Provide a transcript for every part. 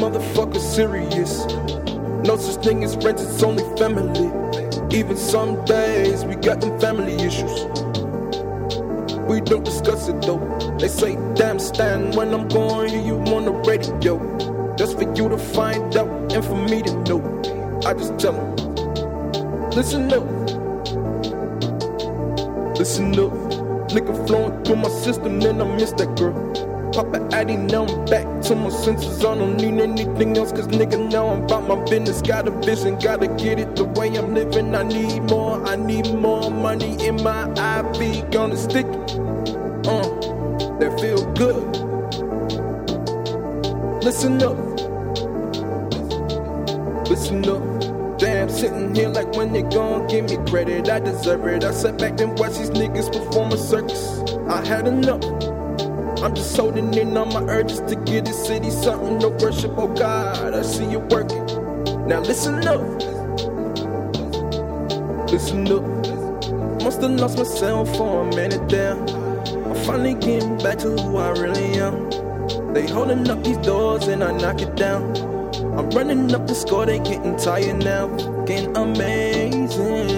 motherfucker serious. No such thing as friends, it's only family. Even some days we got them family issues. We don't discuss it though. They say, damn Stan, when I'm going, you on the radio. Just for you to find out and for me to know. I just tell them, listen up. Listen up. Liquor flowing through my system, and I miss that girl. Papa Addy, now I'm back to my senses. I don't need anything else, cause nigga, now I'm about my business. Got a vision, gotta get it the way I'm living. I need more, I need more money in my IV. Gonna stick it, uh, that feel good. Listen up, listen up. Damn, sitting here like when they gon' give me credit, I deserve it. I sat back and watched these niggas perform a circus. I had enough. I'm just holding in on my urges to give this city something to worship. Oh God, I see you working. Now listen up. Listen up. Must have lost myself for a minute there. I'm finally getting back to who I really am. They holding up these doors and I knock it down. I'm running up the score, they getting tired now. Getting amazing.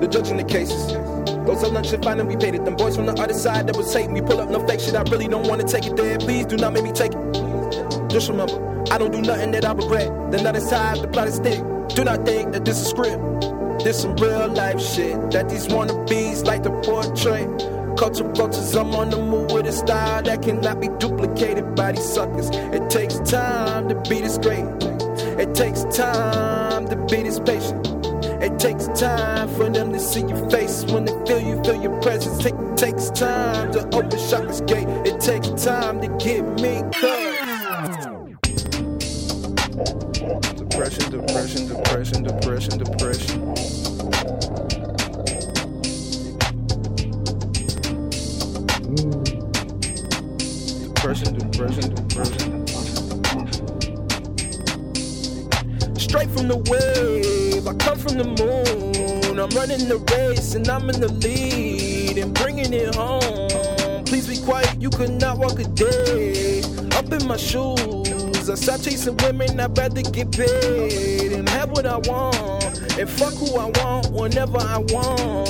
The judge in the cases. Goes up lunch and find we paid it. Them boys from the other side that was hating me. Pull up no fake shit, I really don't wanna take it there. Please do not make me take it. Just remember, I don't do nothing that I regret. The nut is the plot is thick. Do not think that this is script. This some real life shit that these wannabes like to portray. Culture vultures, I'm on the move with a style that cannot be duplicated by these suckers. It takes time to be this great. It takes time to be this patient. It takes time for them to see your face when they feel you, feel your presence. It takes time to open Shaka's gate. It takes time to get me cut. Depression, depression, depression, depression, depression. Depression, depression, depression. Straight from the wave, I come from the moon. I'm running the race and I'm in the lead and bringing it home. Please be quiet, you could not walk a day. Up in my shoes, I stop chasing women, I'd rather get paid and have what I want and fuck who I want whenever I want.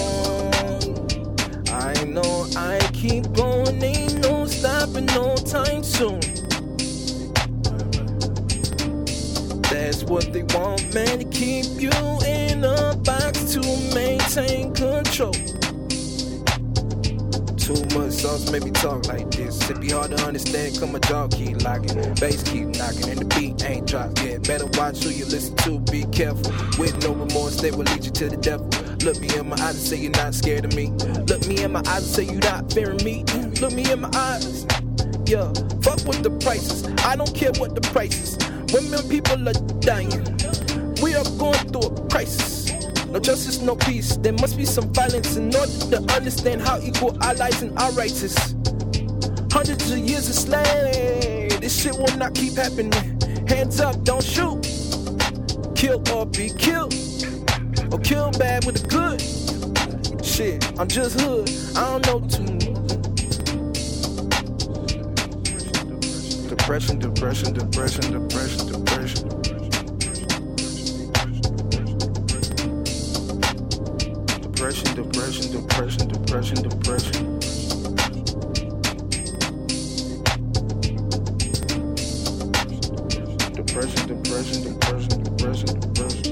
I know I keep going, ain't no stopping no time soon. What they want, man, to keep you in a box to maintain control. Too much sauce make me talk like this. It be hard to understand, cause my jaw keep locking. Bass keep knocking, and the beat ain't dropped yet. Better watch who you listen to, be careful. With no remorse, they will lead you to the devil. Look me in my eyes and say you're not scared of me. Look me in my eyes and say you're not fearing me. Look me in my eyes. Yeah, fuck with the prices. I don't care what the price is. Women, people are dying. We are going through a crisis. No justice, no peace. There must be some violence in order to understand how equal our lives and our rights is. Hundreds of years of slave. This shit will not keep happening. Hands up, don't shoot. Kill or be killed. Or kill bad with the good. Shit, I'm just hood. I don't know too depression, depression, depression, depression, depression. Depression, depression, depression, depression, depression. Depression, depression, depression, depression, depression.